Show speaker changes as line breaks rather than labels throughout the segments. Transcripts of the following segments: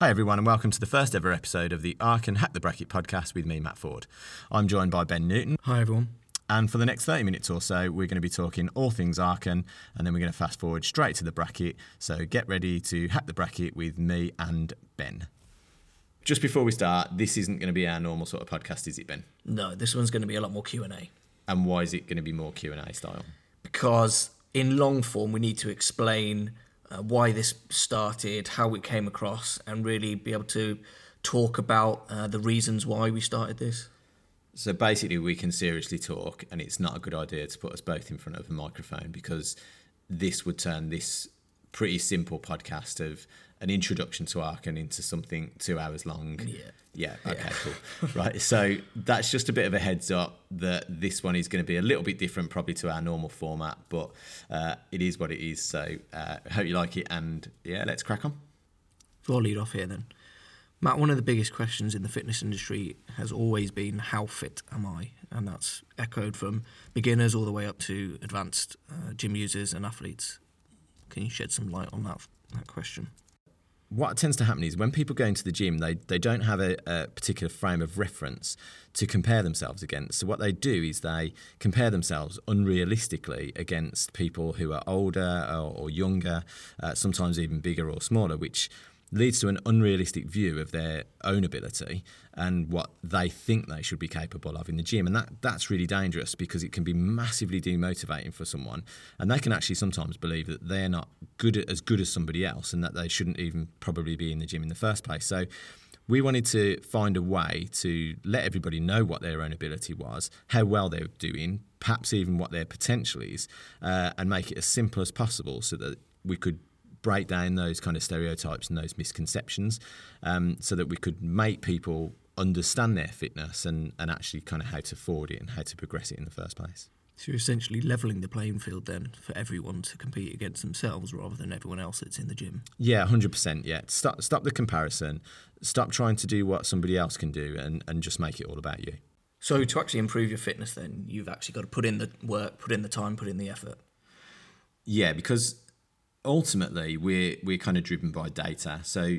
Hi, everyone, and welcome to the first ever episode of the Archon Hack the Bracket podcast with me, Matt Ford. I'm joined by Ben Newton,
Hi, everyone.
and for the next 30 minutes or so, we're going to be talking all things Archon, and then we're going to fast forward straight to the bracket. So get ready to hack the bracket with me and Ben. Just before we start, this isn't going to be our normal sort of podcast, is it, Ben?
No, this one's going to be a lot more Q and
why is it going to be more Q and A style?
because in long form we need to explain uh, why this started, how it came across, and really be able to talk about uh, the reasons why we started this.
So basically, we can seriously talk, and it's not a good idea to put us both in front of a microphone because this would turn this pretty simple podcast of an introduction to Archon into something two hours long.
Yeah.
Yeah. Okay. Cool. right. So that's just a bit of a heads up that this one is going to be a little bit different, probably to our normal format, but uh, it is what it is. So uh, hope you like it, and yeah, let's crack on.
So I'll lead off here then. Matt, one of the biggest questions in the fitness industry has always been how fit am I? And that's echoed from beginners all the way up to advanced uh, gym users and athletes. Can you shed some light on that, that question?
What tends to happen is when people go into the gym, they, they don't have a, a, particular frame of reference to compare themselves against. So, what they do is they compare themselves unrealistically against people who are older or, or younger, uh, sometimes even bigger or smaller, which leads to an unrealistic view of their own ability and what they think they should be capable of in the gym. And that that's really dangerous because it can be massively demotivating for someone. And they can actually sometimes believe that they're not good as good as somebody else and that they shouldn't even probably be in the gym in the first place. So we wanted to find a way to let everybody know what their own ability was, how well they were doing, perhaps even what their potential is, uh, and make it as simple as possible so that we could break down those kind of stereotypes and those misconceptions um, so that we could make people understand their fitness and, and actually kind of how to forward it and how to progress it in the first place.
So you're essentially levelling the playing field then for everyone to compete against themselves rather than everyone else that's in the gym.
Yeah, hundred percent. Yeah, stop stop the comparison. Stop trying to do what somebody else can do, and and just make it all about you.
So to actually improve your fitness, then you've actually got to put in the work, put in the time, put in the effort.
Yeah, because ultimately we're we're kind of driven by data. So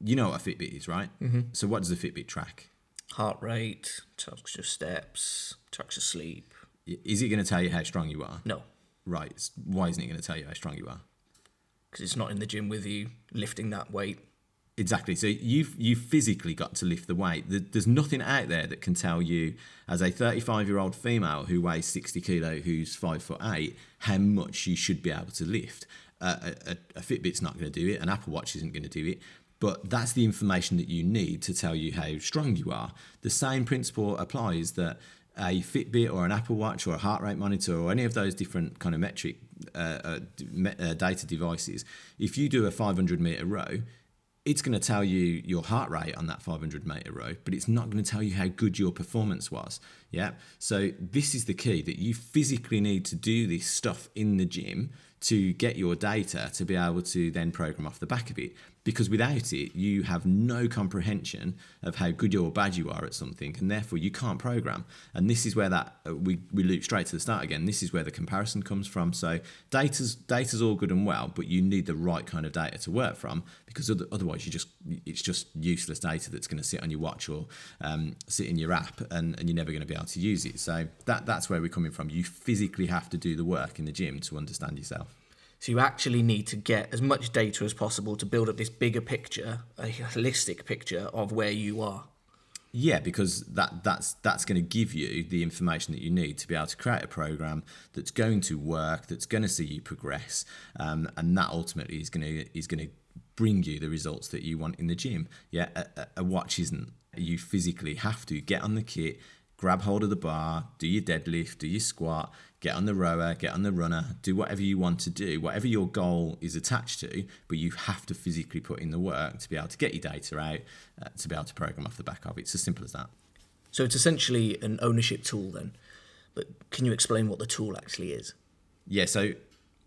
you know what a Fitbit is, right? Mm-hmm. So what does a Fitbit track?
Heart rate, tracks your steps, tracks your sleep.
Is it going to tell you how strong you are?
No,
Right. Why isn't it going to tell you how strong you are?
because it's not in the gym with you lifting that weight.
Exactly. So you've you physically got to lift the weight. There's nothing out there that can tell you, as a 35 year old female who weighs 60 kilo, who's five foot eight, how much you should be able to lift. A, a, Fitbit's not going to do it. An Apple Watch isn't going to do it. But that's the information that you need to tell you how strong you are. The same principle applies that a Fitbit or an Apple Watch or a heart rate monitor or any of those different kind of metric uh, uh, uh, data devices, if you do a 500 meter row, it's going to tell you your heart rate on that 500 meter row, but it's not going to tell you how good your performance was. Yeah. So this is the key that you physically need to do this stuff in the gym to get your data to be able to then program off the back of it. Because without it, you have no comprehension of how good or bad you are at something, and therefore you can't program. And this is where that uh, we we loop straight to the start again. This is where the comparison comes from. So data's data's all good and well, but you need the right kind of data to work from because other, otherwise you just it's just useless data that's going to sit on your watch or um, sit in your app, and, and you're never going to be able to use it. So that that's where we're coming from. You physically have to do the work in the gym to understand yourself.
So you actually need to get as much data as possible to build up this bigger picture, a holistic picture of where you are.
Yeah, because that that's that's going to give you the information that you need to be able to create a program that's going to work, that's going to see you progress, um, and that ultimately is going to is going to bring you the results that you want in the gym. Yeah, a, a- a watch isn't. You physically have to get on the kit, grab hold of the bar, do your deadlift, do your squat, get on the rower, get on the runner, do whatever you want to do, whatever your goal is attached to, but you have to physically put in the work to be able to get your data out, uh, to be able to program off the back of it. It's as simple as that.
So it's essentially an ownership tool then. But can you explain what the tool actually is?
Yeah, so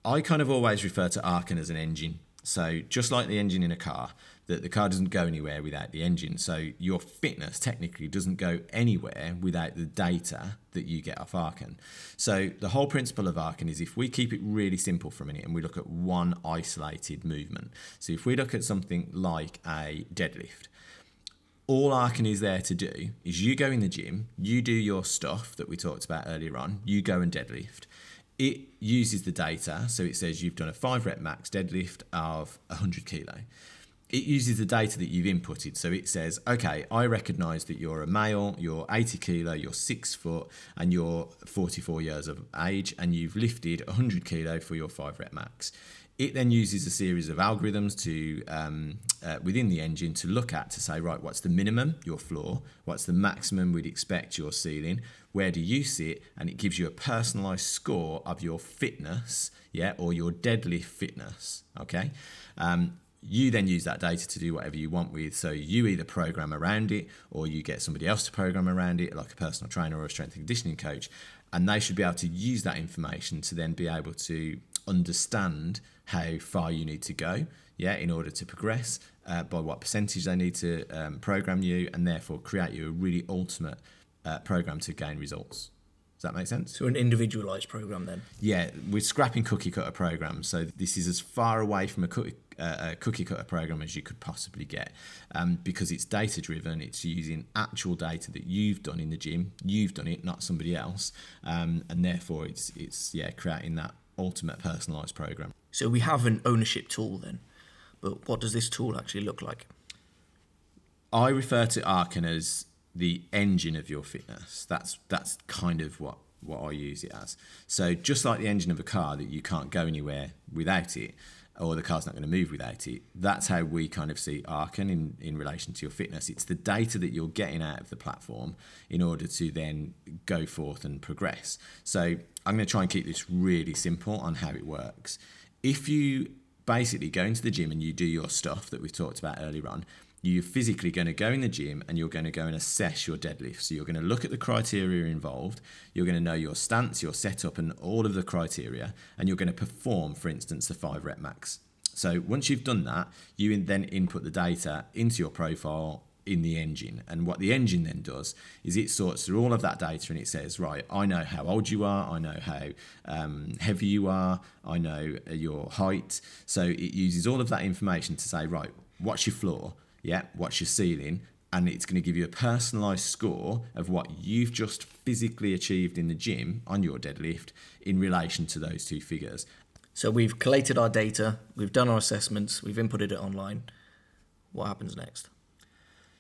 I kind of always refer to Archon as an engine. So just like the engine in a car, that the car doesn't go anywhere without the engine. So your fitness technically doesn't go anywhere without the data that you get off Archon. So the whole principle of Archon is if we keep it really simple for a minute and we look at one isolated movement. So if we look at something like a deadlift, all Archon is there to do is you go in the gym, you do your stuff that we talked about earlier on, you go and deadlift. It uses the data, so it says you've done a five rep max deadlift of 100 kilo it uses the data that you've inputted. So it says, okay, I recognize that you're a male, you're 80 kilo, you're six foot, and you're 44 years of age, and you've lifted 100 kilo for your five rep max. It then uses a series of algorithms to um, uh, within the engine to look at to say, right, what's the minimum, your floor, what's the maximum we'd expect your ceiling, where do you sit, and it gives you a personalized score of your fitness, yeah, or your deadlift fitness. Okay. Um, you then use that data to do whatever you want with. So you either program around it or you get somebody else to program around it, like a personal trainer or a strength and conditioning coach. And they should be able to use that information to then be able to understand how far you need to go, yeah, in order to progress, uh, by what percentage they need to um, program you, and therefore create you a really ultimate uh, program to gain results. Does that make sense?
So an individualized program then?
Yeah, we're scrapping cookie cutter programs. So this is as far away from a cookie a cookie cutter program as you could possibly get um, because it's data driven. It's using actual data that you've done in the gym. You've done it, not somebody else, um, and therefore it's it's yeah creating that ultimate personalized program.
So we have an ownership tool then, but what does this tool actually look like?
I refer to Archon as the engine of your fitness. That's that's kind of what what I use it as. So just like the engine of a car that you can't go anywhere without it, or the car's not going to move without it. That's how we kind of see Archon in, in relation to your fitness. It's the data that you're getting out of the platform in order to then go forth and progress. So I'm going to try and keep this really simple on how it works. If you basically go into the gym and you do your stuff that we've talked about earlier on, you're physically going to go in the gym and you're going to go and assess your deadlift. So you're going to look at the criteria involved, you're going to know your stance, your setup, and all of the criteria, and you're going to perform, for instance, the five rep max. So once you've done that, you then input the data into your profile in the engine. And what the engine then does is it sorts through all of that data and it says, right, I know how old you are, I know how um, heavy you are, I know your height. So it uses all of that information to say, right, what's your floor? Yeah, what's your ceiling, and it's going to give you a personalized score of what you've just physically achieved in the gym on your deadlift in relation to those two figures.
So we've collated our data, we've done our assessments, we've inputted it online. What happens next?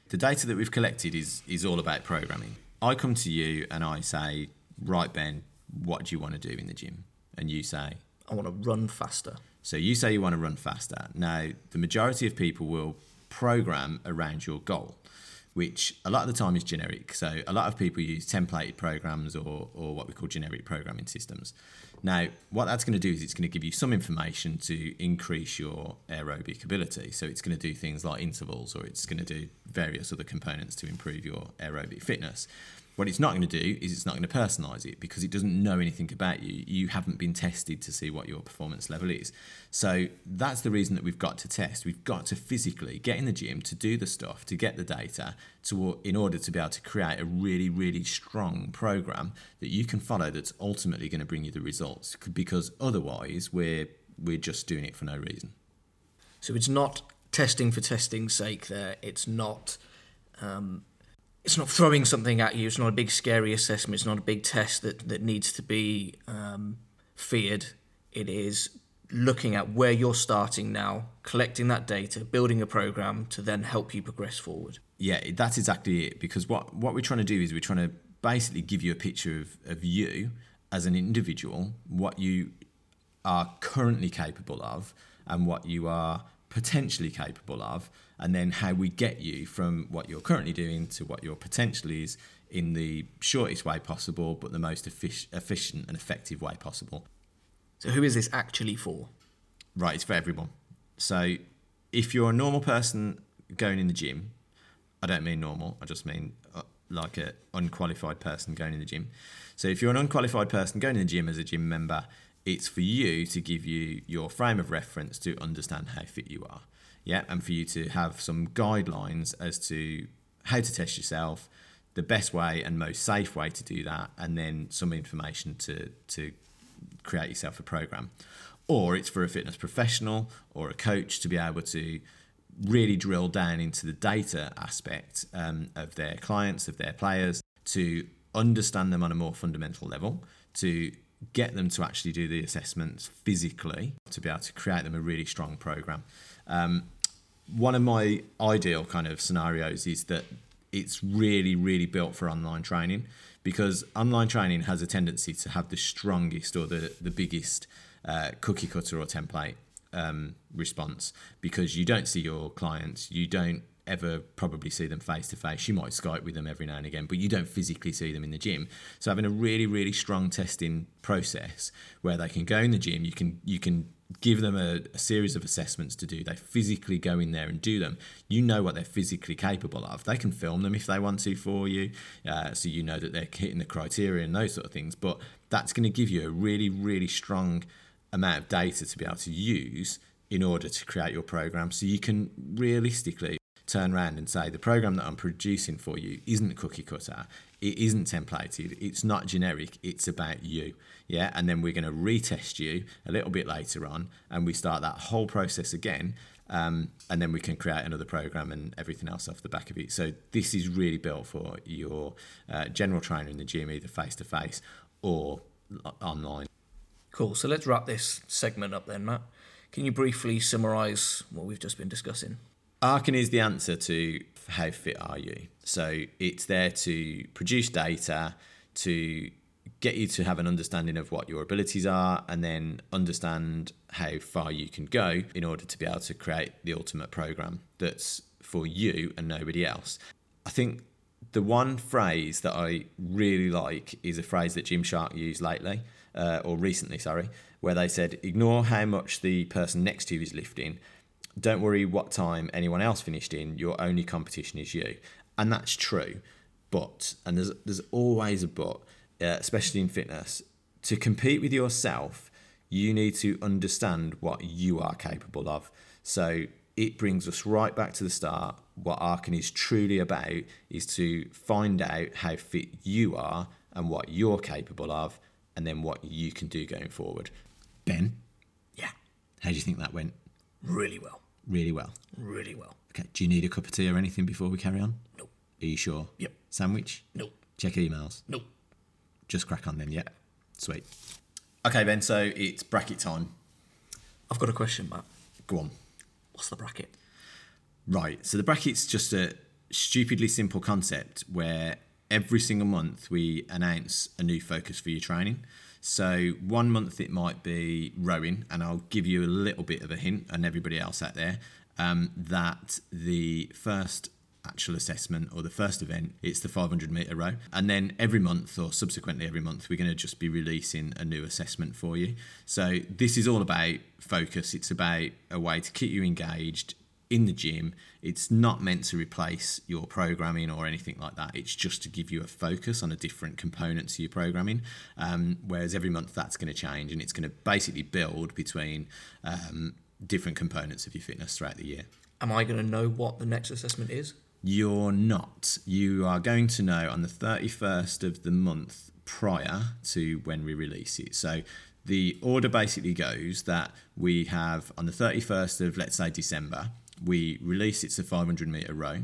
The data that we've collected is is all about programming. I come to you and I say, "Right, Ben, what do you want to do in the gym?" And you say,
"I want to run faster."
So you say you want to run faster. Now, the majority of people will program around your goal, which a lot of the time is generic. So a lot of people use templated programs or, or what we call generic programming systems. Now, what that's going to do is it's going to give you some information to increase your aerobic ability. So it's going to do things like intervals or it's going to do various other components to improve your aerobic fitness. What it's not going to do is it's not going to personalize it because it doesn't know anything about you. You haven't been tested to see what your performance level is. So that's the reason that we've got to test. We've got to physically get in the gym to do the stuff, to get the data, to in order to be able to create a really, really strong program that you can follow that's ultimately going to bring you the results. Because otherwise, we're we're just doing it for no reason.
So it's not testing for testing's sake. There, it's not. Um, it's not throwing something at you. It's not a big scary assessment. It's not a big test that that needs to be um, feared. It is looking at where you're starting now, collecting that data, building a program to then help you progress forward.
Yeah, that's exactly it. Because what what we're trying to do is we're trying to basically give you a picture of, of you as an individual, what you are currently capable of, and what you are potentially capable of, and then how we get you from what you're currently doing to what your potential is in the shortest way possible, but the most efficient and effective way possible.
So, who is this actually for?
Right, it's for everyone. So, if you're a normal person going in the gym, I don't mean normal, I just mean uh, like an unqualified person going in the gym. So, if you're an unqualified person going in the gym as a gym member, it's for you to give you your frame of reference to understand how fit you are. Yeah, and for you to have some guidelines as to how to test yourself, the best way and most safe way to do that, and then some information to to create yourself a program. Or it's for a fitness professional or a coach to be able to really drill down into the data aspect um, of their clients, of their players, to understand them on a more fundamental level, to get them to actually do the assessments physically, to be able to create them a really strong program. Um, one of my ideal kind of scenarios is that it's really, really built for online training because online training has a tendency to have the strongest or the, the biggest uh, cookie cutter or template um, response because you don't see your clients, you don't ever probably see them face to face. You might Skype with them every now and again, but you don't physically see them in the gym. So having a really, really strong testing process where they can go in the gym, you can you can give them a, a, series of assessments to do. They physically go in there and do them. You know what they're physically capable of. They can film them if they want to for you, uh, so you know that they're hitting the criteria and those sort of things. But that's going to give you a really, really strong amount of data to be able to use in order to create your program. So you can realistically turn around and say the program that I'm producing for you isn't cookie cutter it isn't templated. It's not generic. It's about you. Yeah? And then we're going to retest you a little bit later on and we start that whole process again um, and then we can create another program and everything else off the back of it. So this is really built for your uh, general trainer in the gym either face to face or online.
Cool. So let's wrap this segment up then matt. Can you briefly summarize what we've just been discussing?
Archon is the answer to how fit are you. So it's there to produce data, to get you to have an understanding of what your abilities are, and then understand how far you can go in order to be able to create the ultimate program that's for you and nobody else. I think the one phrase that I really like is a phrase that Gymshark used lately, uh, or recently, sorry, where they said, ignore how much the person next to you is lifting don't worry what time anyone else finished in, your only competition is you. And that's true. But, and there's, there's always a but, uh, especially in fitness, to compete with yourself, you need to understand what you are capable of. So it brings us right back to the start. What Archon is truly about is to find out how fit you are and what you're capable of, and then what you can do going forward. Ben?
Yeah.
How do you think that went?
Really well.
Really well.
Really well.
Okay. Do you need a cup of tea or anything before we carry on?
Nope.
Are you sure?
Yep.
Sandwich?
Nope.
Check emails?
Nope.
Just crack on then, yeah? Sweet. Okay, then, so it's bracket time.
I've got a question, Matt.
Go on.
What's the bracket?
Right. So the bracket's just a stupidly simple concept where every single month we announce a new focus for your training. So one month it might be rowing, and I'll give you a little bit of a hint, and everybody else out there, um, that the first actual assessment or the first event it's the 500 meter row and then every month or subsequently every month we're going to just be releasing a new assessment for you so this is all about focus it's about a way to keep you engaged in the gym. It's not meant to replace your programming or anything like that. It's just to give you a focus on a different component to your programming. Um, whereas every month that's going to change and it's going to basically build between um, different components of your fitness throughout the year.
Am I going to know what the next assessment is?
You're not. You are going to know on the 31st of the month prior to when we release it. So the order basically goes that we have on the 31st of, let's say, December, we release it's a 500 meter row.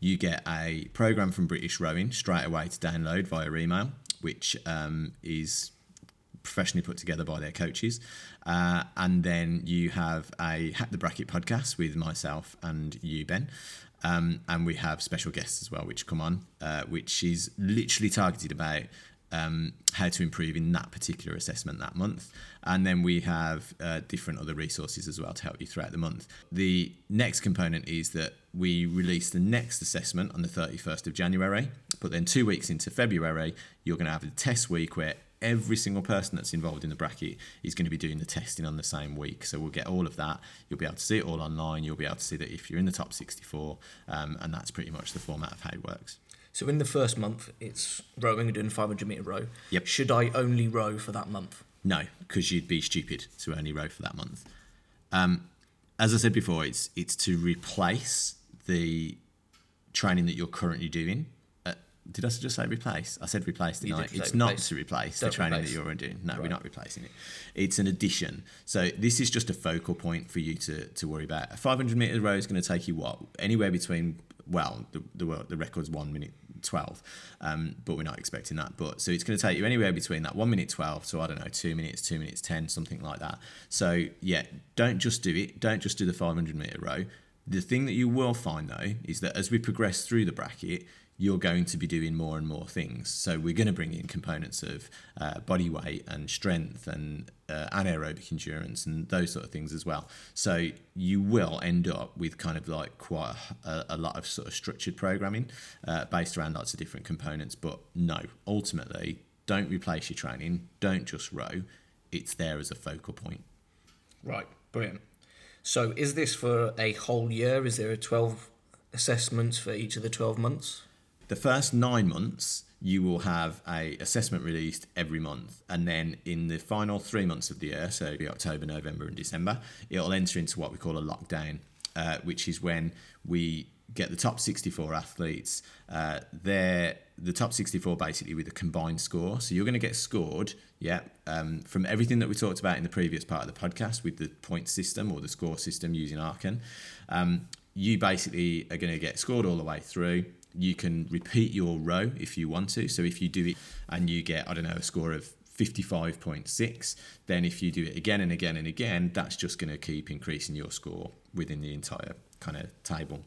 You get a program from British Rowing straight away to download via email, which um, is professionally put together by their coaches. Uh, and then you have a Hack the Bracket podcast with myself and you, Ben. Um, and we have special guests as well, which come on, uh, which is literally targeted about um, how to improve in that particular assessment that month. And then we have uh, different other resources as well to help you throughout the month. The next component is that we release the next assessment on the 31st of January, but then two weeks into February, you're going to have a test week where every single person that's involved in the bracket is going to be doing the testing on the same week. So we'll get all of that. You'll be able to see it all online. You'll be able to see that if you're in the top 64, um, and that's pretty much the format of how it works.
So in the first month, it's rowing and doing 500 meter row.
Yep.
Should I only row for that month?
No, because you'd be stupid to only row for that month. Um, as I said before, it's it's to replace the training that you're currently doing. Did I just say replace? I said replace, didn't
You
I?
did say
It's not
replace.
to replace
Don't
the training
replace.
that you're doing. No, we're not replacing it. It's an addition. So this is just a focal point for you to, to worry about. A 500 meter row is going to take you what? Anywhere between well, the the, world, the record's one minute 12, um, but we're not expecting that. But so it's going to take you anywhere between that one minute 12 to I don't know two minutes, two minutes 10, something like that. So yeah, don't just do it. Don't just do the 500 meter row. The thing that you will find though is that as we progress through the bracket, you're going to be doing more and more things. So we're going to bring in components of uh, body weight and strength and uh, anaerobic endurance and those sort of things as well. So you will end up with kind of like quite a, a lot of sort of structured programming uh, based around lots of different components. But no, ultimately, don't replace your training. Don't just row. It's there as a focal point.
Right, brilliant. So, is this for a whole year? Is there a 12 assessments for each of the 12 months?
The first nine months you will have a assessment released every month and then in the final three months of the year so the october november and december it'll enter into what we call a lockdown uh, which is when we get the top 64 athletes uh, they're the top 64 basically with a combined score. So you're going to get scored yeah um, from everything that we talked about in the previous part of the podcast with the point system or the score system using Archon um, you basically are going to get scored all the way through you can repeat your row if you want to. So if you do it and you get, I don't know, a score of 55.6, then if you do it again and again and again, that's just going to keep increasing your score within the entire kind of table.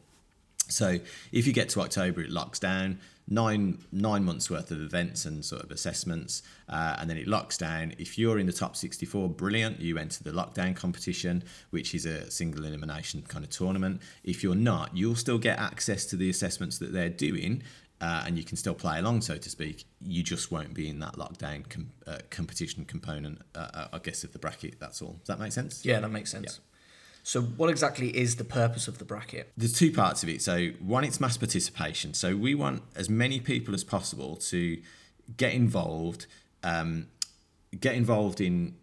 So if you get to October, it locks down nine nine months worth of events and sort of assessments, uh, and then it locks down. If you're in the top 64, brilliant. You enter the lockdown competition, which is a single elimination kind of tournament. If you're not, you'll still get access to the assessments that they're doing. Uh, and you can still play along, so to speak. You just won't be in that lockdown com- uh, competition component, uh, I guess, of the bracket. That's all. Does that make sense?
Yeah, that makes sense. So, what exactly is the purpose of the bracket?
There's two parts of it. So one, it's mass participation. So we want as many people as possible to get involved, um, get involved in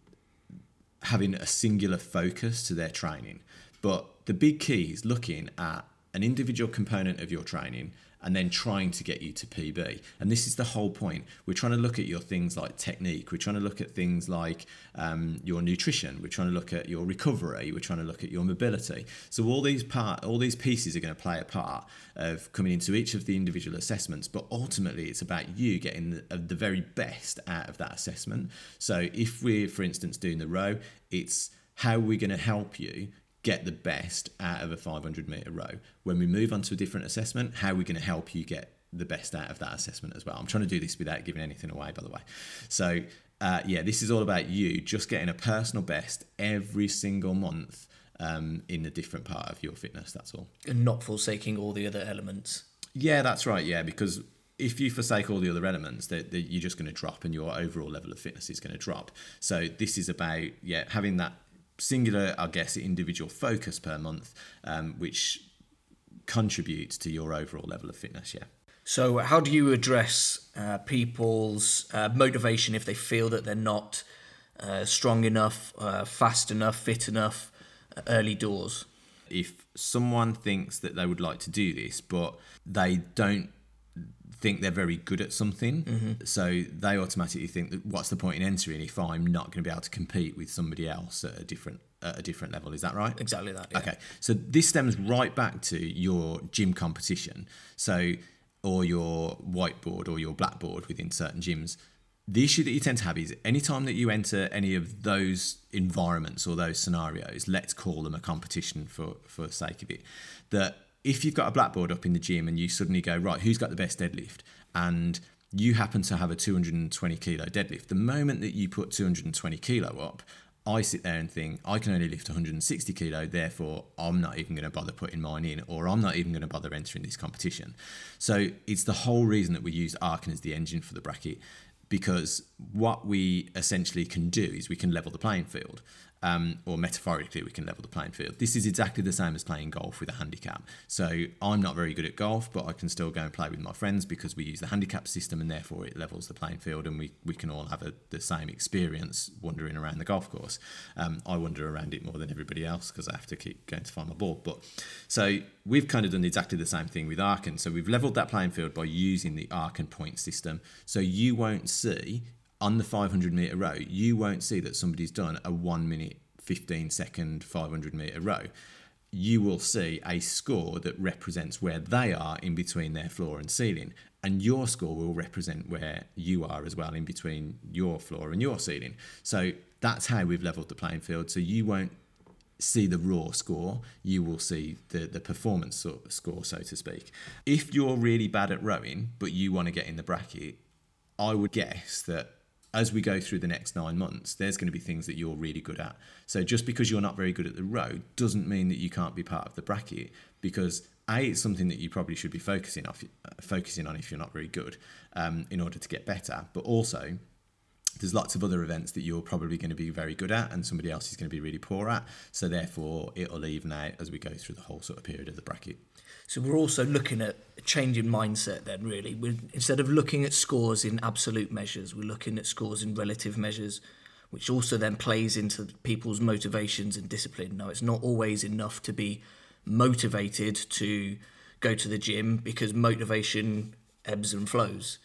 having a singular focus to their training. But the big key is looking at an individual component of your training and then trying to get you to PB. And this is the whole point. We're trying to look at your things like technique. We're trying to look at things like um, your nutrition. We're trying to look at your recovery. We're trying to look at your mobility. So all these part, all these pieces are going to play a part of coming into each of the individual assessments. But ultimately, it's about you getting the, the very best out of that assessment. So if we're, for instance, doing the row, it's how we're going to help you get the best out of a 500 meter row. When we move on to a different assessment, how are we going to help you get the best out of that assessment as well? I'm trying to do this without giving anything away, by the way. So, uh, yeah, this is all about you just getting a personal best every single month um, in a different part of your fitness. That's all.
And not forsaking all the other elements.
Yeah, that's right. Yeah, because if you forsake all the other elements, that that you're just going to drop, and your overall level of fitness is going to drop. So this is about yeah having that singular, I guess, individual focus per month, um, which contributes to your overall level of fitness. Yeah.
So, how do you address uh, people's uh, motivation if they feel that they're not uh, strong enough, uh, fast enough, fit enough, uh, early doors?
if someone thinks that they would like to do this, but they don't think they're very good at something, mm-hmm. so they automatically think that what's the point in entering if I'm not going to be able to compete with somebody else at a different at a different level? Is that right?
Exactly that. Yeah.
Okay, so this stems right back to your gym competition, so or your whiteboard or your blackboard within certain gyms. The issue that you tend to have is anytime that you enter any of those environments or those scenarios, let's call them a competition for for the sake of it, that if you've got a blackboard up in the gym and you suddenly go right, who's got the best deadlift, and you happen to have a 220 kilo deadlift, the moment that you put 220 kilo up, I sit there and think I can only lift 160 kilo, therefore I'm not even going to bother putting mine in, or I'm not even going to bother entering this competition. So it's the whole reason that we use Archon as the engine for the bracket, because what we essentially can do is we can level the playing field um, or metaphorically, we can level the playing field. This is exactly the same as playing golf with a handicap. So I'm not very good at golf, but I can still go and play with my friends because we use the handicap system, and therefore it levels the playing field, and we, we can all have a, the same experience wandering around the golf course. Um, I wander around it more than everybody else because I have to keep going to find my ball. But so we've kind of done exactly the same thing with Archon. So we've leveled that playing field by using the Archon point system. So you won't see on the 500 meter row, you won't see that somebody's done a one minute, 15 second 500 meter row. You will see a score that represents where they are in between their floor and ceiling, and your score will represent where you are as well in between your floor and your ceiling. So that's how we've leveled the playing field. So you won't see the raw score, you will see the, the performance score, so to speak. If you're really bad at rowing, but you want to get in the bracket, I would guess that as we go through the next nine months, there's going to be things that you're really good at. So just because you're not very good at the row doesn't mean that you can't be part of the bracket because a it's something that you probably should be focusing off uh, focusing on if you're not very good um, in order to get better. But also there's lots of other events that you're probably going to be very good at and somebody else is going to be really poor at. So therefore it'll even out as we go through the whole sort of period of the bracket.
So we're also looking at a change in mindset then, really. We're, instead of looking at scores in absolute measures, we're looking at scores in relative measures, which also then plays into people's motivations and discipline. Now, it's not always enough to be motivated to go to the gym because motivation ebbs and flows,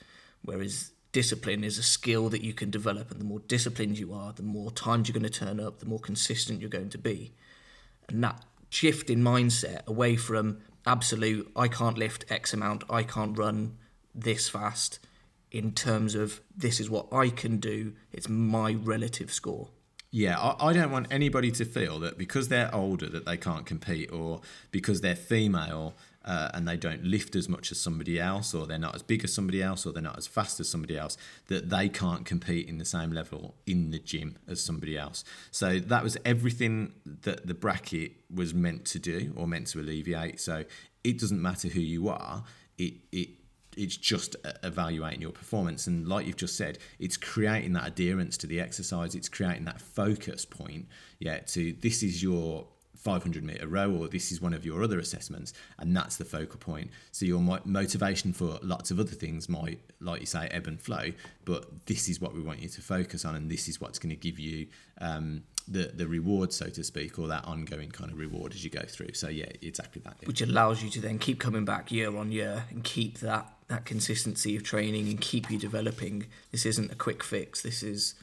whereas discipline is a skill that you can develop. And the more disciplined you are, the more times you're going to turn up, the more consistent you're going to be. And that shift in mindset away from absolute, I can't lift X amount, I can't run this fast in terms of this is what I can do, it's my relative score.
Yeah, I, I, don't want anybody to feel that because they're older that they can't compete, or because they're female uh, and they don't lift as much as somebody else, or they're not as big as somebody else, or they're not as fast as somebody else, that they can't compete in the same level in the gym as somebody else. So that was everything that the bracket was meant to do or meant to alleviate. So it doesn't matter who you are, it, it it's just evaluating your performance and like you've just said it's creating that adherence to the exercise it's creating that focus point yeah to this is your 500 meter row or this is one of your other assessments and that's the focal point. So your motivation for lots of other things might like you say ebb and flow but this is what we want you to focus on and this is what's going to give you um, the the reward so to speak or that ongoing kind of reward as you go through. So yeah exactly that
which allows you to then keep coming back year on year and keep that that consistency of training and keep you developing. This isn't a quick fix. This is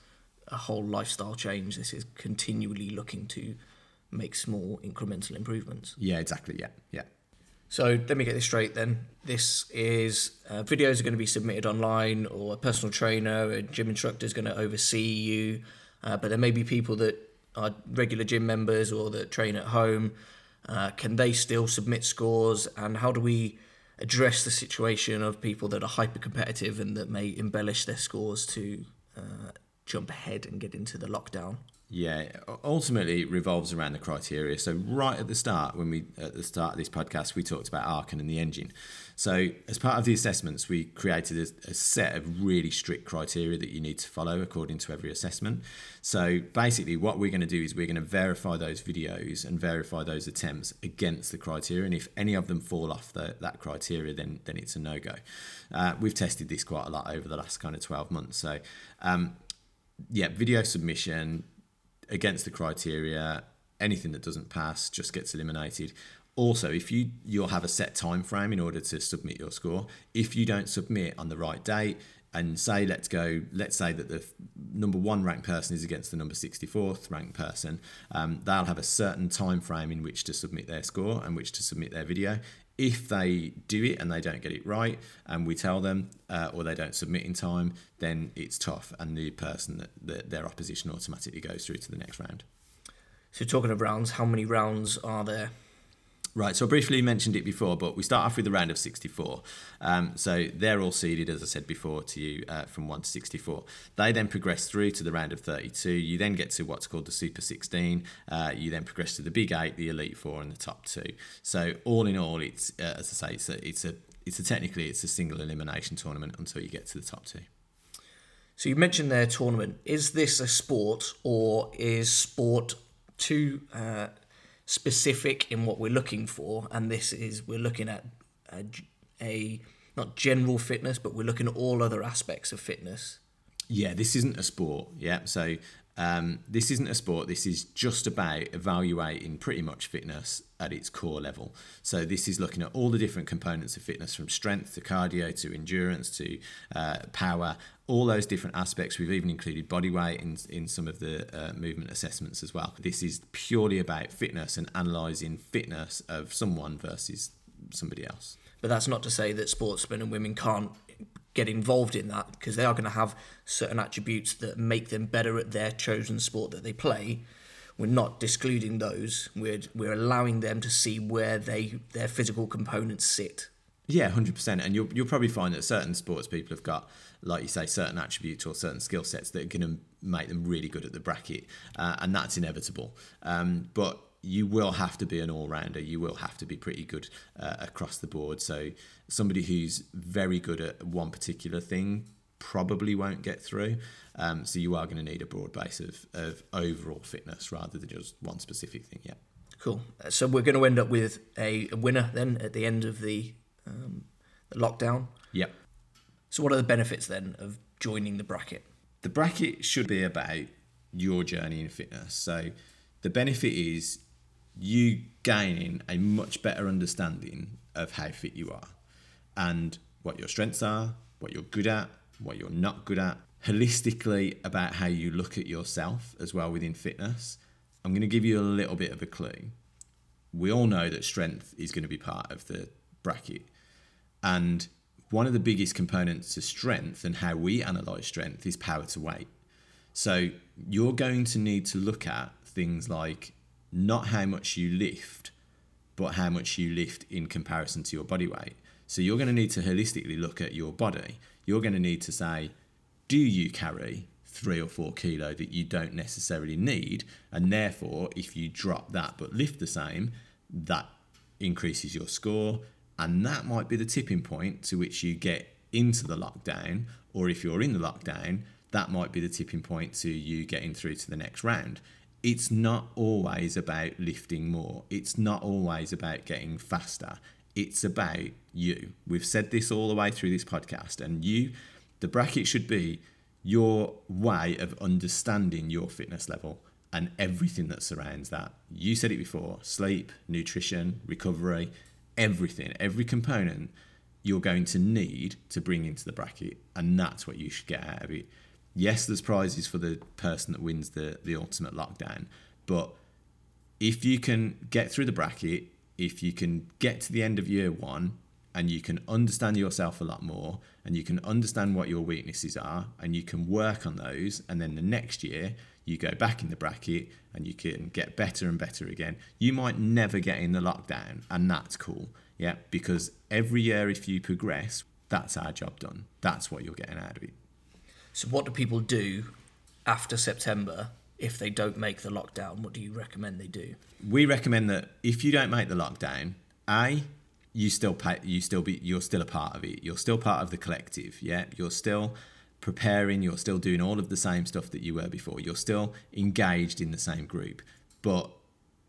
a whole lifestyle change. This is continually looking to make small incremental improvements.
Yeah, exactly. Yeah, yeah.
So let me get this straight then. This is uh, videos are going to be submitted online, or a personal trainer, a gym instructor is going to oversee you. Uh, but there may be people that are regular gym members or that train at home. Uh, can they still submit scores? And how do we address the situation of people that are hyper competitive and that may embellish their scores to uh, jump ahead and get into the lockdown?
Yeah, ultimately it revolves around the criteria. So right at the start, when we at the start of this podcast, we talked about Archon and the engine. So as part of the assessments, we created a, a, set of really strict criteria that you need to follow according to every assessment. So basically, what we're going to do is we're going to verify those videos and verify those attempts against the criteria. And if any of them fall off the, that criteria, then then it's a no go. Uh, we've tested this quite a lot over the last kind of twelve months. So. Um, yeah, video submission, against the criteria. Anything that doesn't pass just gets eliminated. Also, if you you'll have a set time frame in order to submit your score. If you don't submit on the right date, and say let's go let's say that the number one ranked person is against the number 64th ranked person um, they'll have a certain time frame in which to submit their score and which to submit their video if they do it and they don't get it right and we tell them uh, or they don't submit in time then it's tough and the person that, that their opposition automatically goes through to the next round.
So talking of rounds how many rounds are there
Right, so I briefly mentioned it before, but we start off with the round of 64. Um, so they're all seeded, as I said before to you, uh, from 1 to 64. They then progress through to the round of 32. You then get to what's called the Super 16. Uh, you then progress to the Big Eight, the Elite Four, and the Top Two. So all in all, it's uh, as I say, it's a, it's a it's a technically it's a single elimination tournament until you get to the top two.
So you mentioned their tournament. Is this a sport or is sport too uh, specific in what we're looking for? And this is we're looking at a, a not general fitness, but we're looking at all other aspects of fitness.
Yeah, this isn't a sport. Yeah, so um, this isn't a sport. This is just about evaluating pretty much fitness at its core level. So this is looking at all the different components of fitness, from strength to cardio to endurance to uh, power, all those different aspects. We've even included body weight in, in some of the uh, movement assessments as well. This is purely about fitness and analysing fitness of someone versus somebody else.
But that's not to say that sportsmen and women can't get involved in that because they are going to have certain attributes that make them better at their chosen sport that they play. We're not discluding those. We're we're allowing them to see where they their physical components sit.
Yeah, hundred percent. And you'll you'll probably find that certain sports people have got, like you say, certain attributes or certain skill sets that are going to make them really good at the bracket, uh, and that's inevitable. Um, but you will have to be an all rounder. You will have to be pretty good uh, across the board. So somebody who's very good at one particular thing probably won't get through. Um, so you are going to need a broad base of, of overall fitness rather than just one specific thing. Yeah.
Cool. So we're going to end up with a, a winner then at the end of the, um, the lockdown.
Yep.
So what are the benefits then of joining the bracket?
The bracket should be about your journey in fitness. So the benefit is you gaining a much better understanding of how fit you are and what your strengths are, what you're good at, what you're not good at, holistically about how you look at yourself as well within fitness. I'm going to give you a little bit of a clue. We all know that strength is going to be part of the bracket. And one of the biggest components to strength and how we analyze strength is power to weight. So you're going to need to look at things like not how much you lift, but how much you lift in comparison to your body weight. So you're going to need to holistically look at your body. You're going to need to say, do you carry three or four kilo that you don't necessarily need? And therefore, if you drop that but lift the same, that increases your score. And that might be the tipping point to which you get into the lockdown. Or if you're in the lockdown, that might be the tipping point to you getting through to the next round it's not always about lifting more. It's not always about getting faster. It's about you. We've said this all the way through this podcast, and you, the bracket should be your way of understanding your fitness level and everything that surrounds that. You said it before sleep, nutrition, recovery, everything, every component you're going to need to bring into the bracket, and that's what you should get out of it yes, there's prizes for the person that wins the the ultimate lockdown, but if you can get through the bracket, if you can get to the end of year one and you can understand yourself a lot more and you can understand what your weaknesses are and you can work on those and then the next year you go back in the bracket and you can get better and better again you might never get in the lockdown and that's cool. Yeah because every year if you progress that's our job done. That's what you're getting out of it
so, what do people do after September if they don't make the lockdown? What do you recommend they do?
We recommend that if you don't make the lockdown, a you still pay, you still be you're still a part of it. You're still part of the collective. Yeah, you're still preparing. You're still doing all of the same stuff that you were before. You're still engaged in the same group, but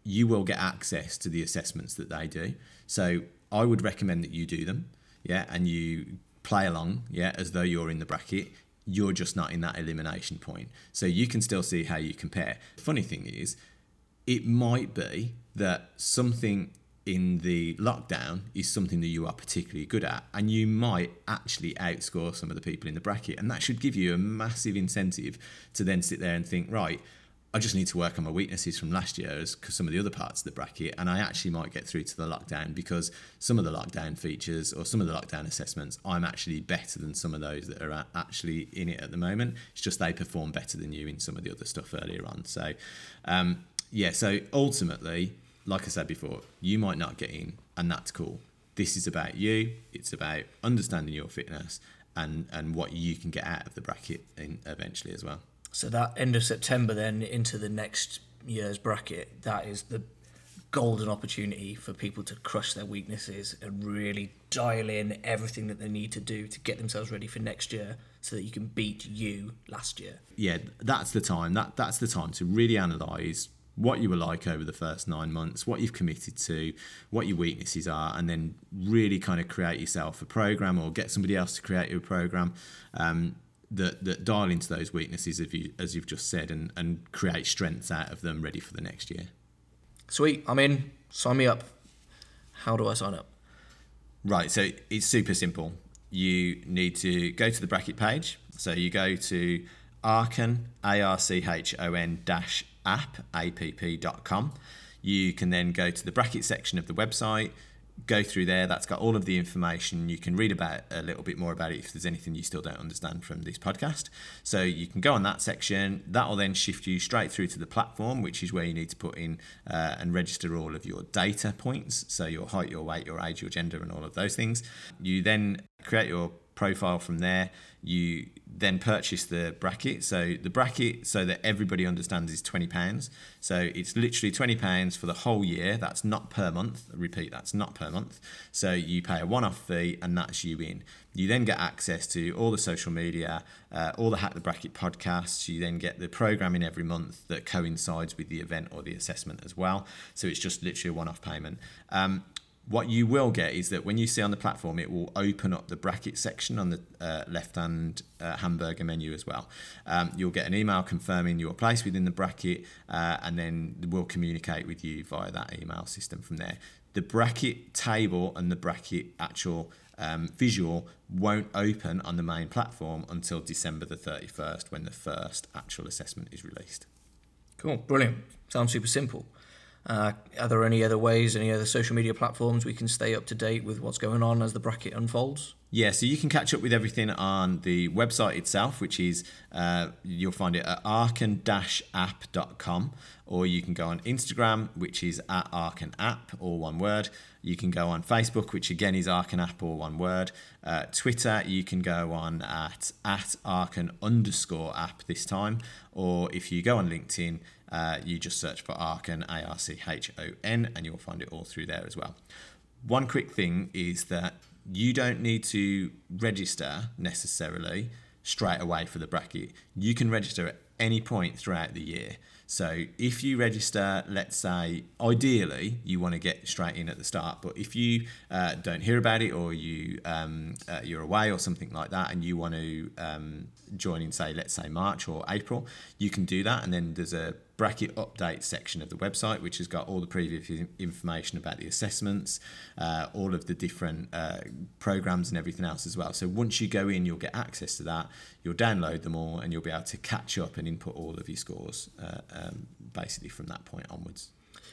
you will get access to the assessments that they do. So I would recommend that you do them. Yeah, and you play along. Yeah, as though you're in the bracket you're just not in that elimination point. So you can still see how you compare. Funny thing is, it might be that something in the lockdown is something that you are particularly good at, and you might actually outscore some of the people in the bracket. And that should give you a massive incentive to then sit there and think, right, I just need to work on my weaknesses from last year as some of the other parts of the bracket, and I actually might get through to the lockdown because some of the lockdown features or some of the lockdown assessments, I'm actually better than some of those that are actually in it at the moment. It's just they perform better than you in some of the other stuff earlier on. So, um, yeah, so ultimately, like I said before, you might not get in, and that's cool. This is about you, it's about understanding your fitness and, and what you can get out of the bracket in, eventually as well.
So that end of September, then into the next year's bracket, that is the golden opportunity for people to crush their weaknesses and really dial in everything that they need to do to get themselves ready for next year so that you can beat you last year.
Yeah, that's the time. That that's the time to really analyze what you were like over the first nine months, what you've committed to, what your weaknesses are, and then really kind of create yourself a program or get somebody else to create you a program um, that, that dial into those weaknesses, as, you, as you've just said, and, and create strengths out of them ready for the next year.
Sweet, I'm in. Sign me up. How do I sign up?
Right, so it's super simple. You need to go to the bracket page. So you go to Archon, A R C H O N dash app, app.com. You can then go to the bracket section of the website, go through there. That's got all of the information. You can read about a little bit more about it if there's anything you still don't understand from this podcast. So you can go on that section. That will then shift you straight through to the platform, which is where you need to put in uh, and register all of your data points. So your height, your weight, your age, your gender, and all of those things. You then create your profile from there. You then purchase the bracket. So the bracket, so that everybody understands, is twenty pounds. So it's literally twenty pounds for the whole year. That's not per month. I repeat, that's not per month. So you pay a one-off fee, and that's you in. You then get access to all the social media, uh, all the Hack the Bracket podcasts. You then get the programming every month that coincides with the event or the assessment as well. So it's just literally a one-off payment. Um, what you will get is that when you see on the platform, it will open up the bracket section on the uh, left hand uh, hamburger menu as well. Um, you'll get an email confirming your place within the bracket, uh, and then we'll communicate with you via that email system from there. The bracket table and the bracket actual um, visual won't open on the main platform until December the 31st when the first actual assessment is released.
Cool, brilliant. Sounds super simple. Uh, are there any other ways, any other social media platforms we can stay up to date with what's going on as the bracket unfolds?
Yeah, so you can catch up with everything on the website itself, which is uh, you'll find it at archon-app.com, or you can go on Instagram, which is at archon app, all one word. You can go on Facebook, which again is archon app, all one word. Uh, Twitter, you can go on at at archon underscore app this time, or if you go on LinkedIn, uh, you just search for Archon, A R C H O N, and you'll find it all through there as well. One quick thing is that you don't need to register necessarily straight away for the bracket. You can register at any point throughout the year. So if you register, let's say, ideally you want to get straight in at the start, but if you uh, don't hear about it or you um, uh, you're away or something like that, and you want to um, join in, say, let's say March or April, you can do that, and then there's a bracket update section of the website, which has got all the previous information about the assessments, uh, all of the different uh, programs, and everything else as well. So once you go in, you'll get access to that. You'll download them all, and you'll be able to catch up and input all of your scores uh, um, basically from that point onwards.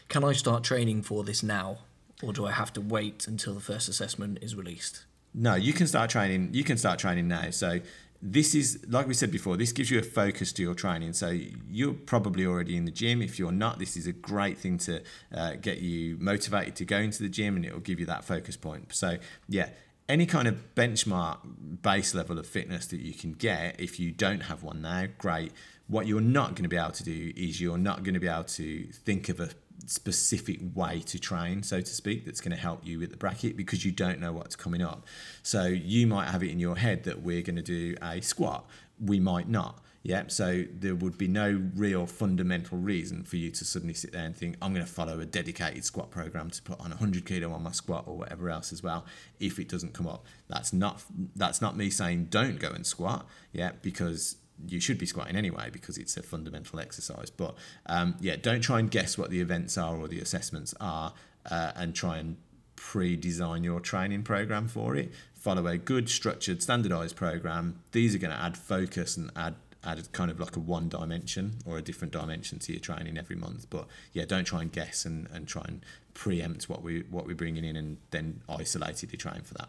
Can I start training for this now, or do I have to wait until the first assessment is released?
No, you can start training. You can start training now. So this is like we said before this gives you a focus to your training. So you're probably already in the gym. If you're not this is a great thing to uh, get you motivated to go into the gym and it will give you that focus point. So yeah any kind of benchmark base level of fitness that you can get if you don't have one now great. What you're not going to be able to do is you're not going to be able to think of a specific way to train, so to speak, that's going to help you with the bracket because you don't know what's coming up. So you might have it in your head that we're going to do a squat. We might not. Yeah, so there would be no real fundamental reason for you to suddenly sit there and think, I'm going to follow a dedicated squat program to put on 100 kilo on my squat or whatever else as well. If it doesn't come up, that's not that's not me saying don't go and squat. Yeah, because you should be squatting anyway because it's a fundamental exercise. But um, yeah, don't try and guess what the events are or the assessments are uh, and try and pre design your training program for it. Follow a good, structured, standardized program. These are going to add focus and add add kind of like a one dimension or a different dimension to your training every month. But yeah, don't try and guess and, and try and preempt what we what we're bringing in and then isolatedly train for that.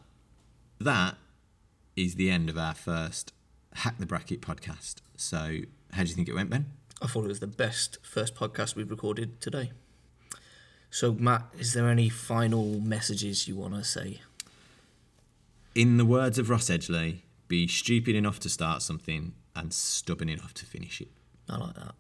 That is the end of our first Hack the Bracket podcast. So, how do you think it went, Ben?
I thought it was the best first podcast we've recorded today. So, Matt, is there any final messages you want to say?
In the words of Ross Edgley, be stupid enough to start something and stubborn enough to finish it.
I like that.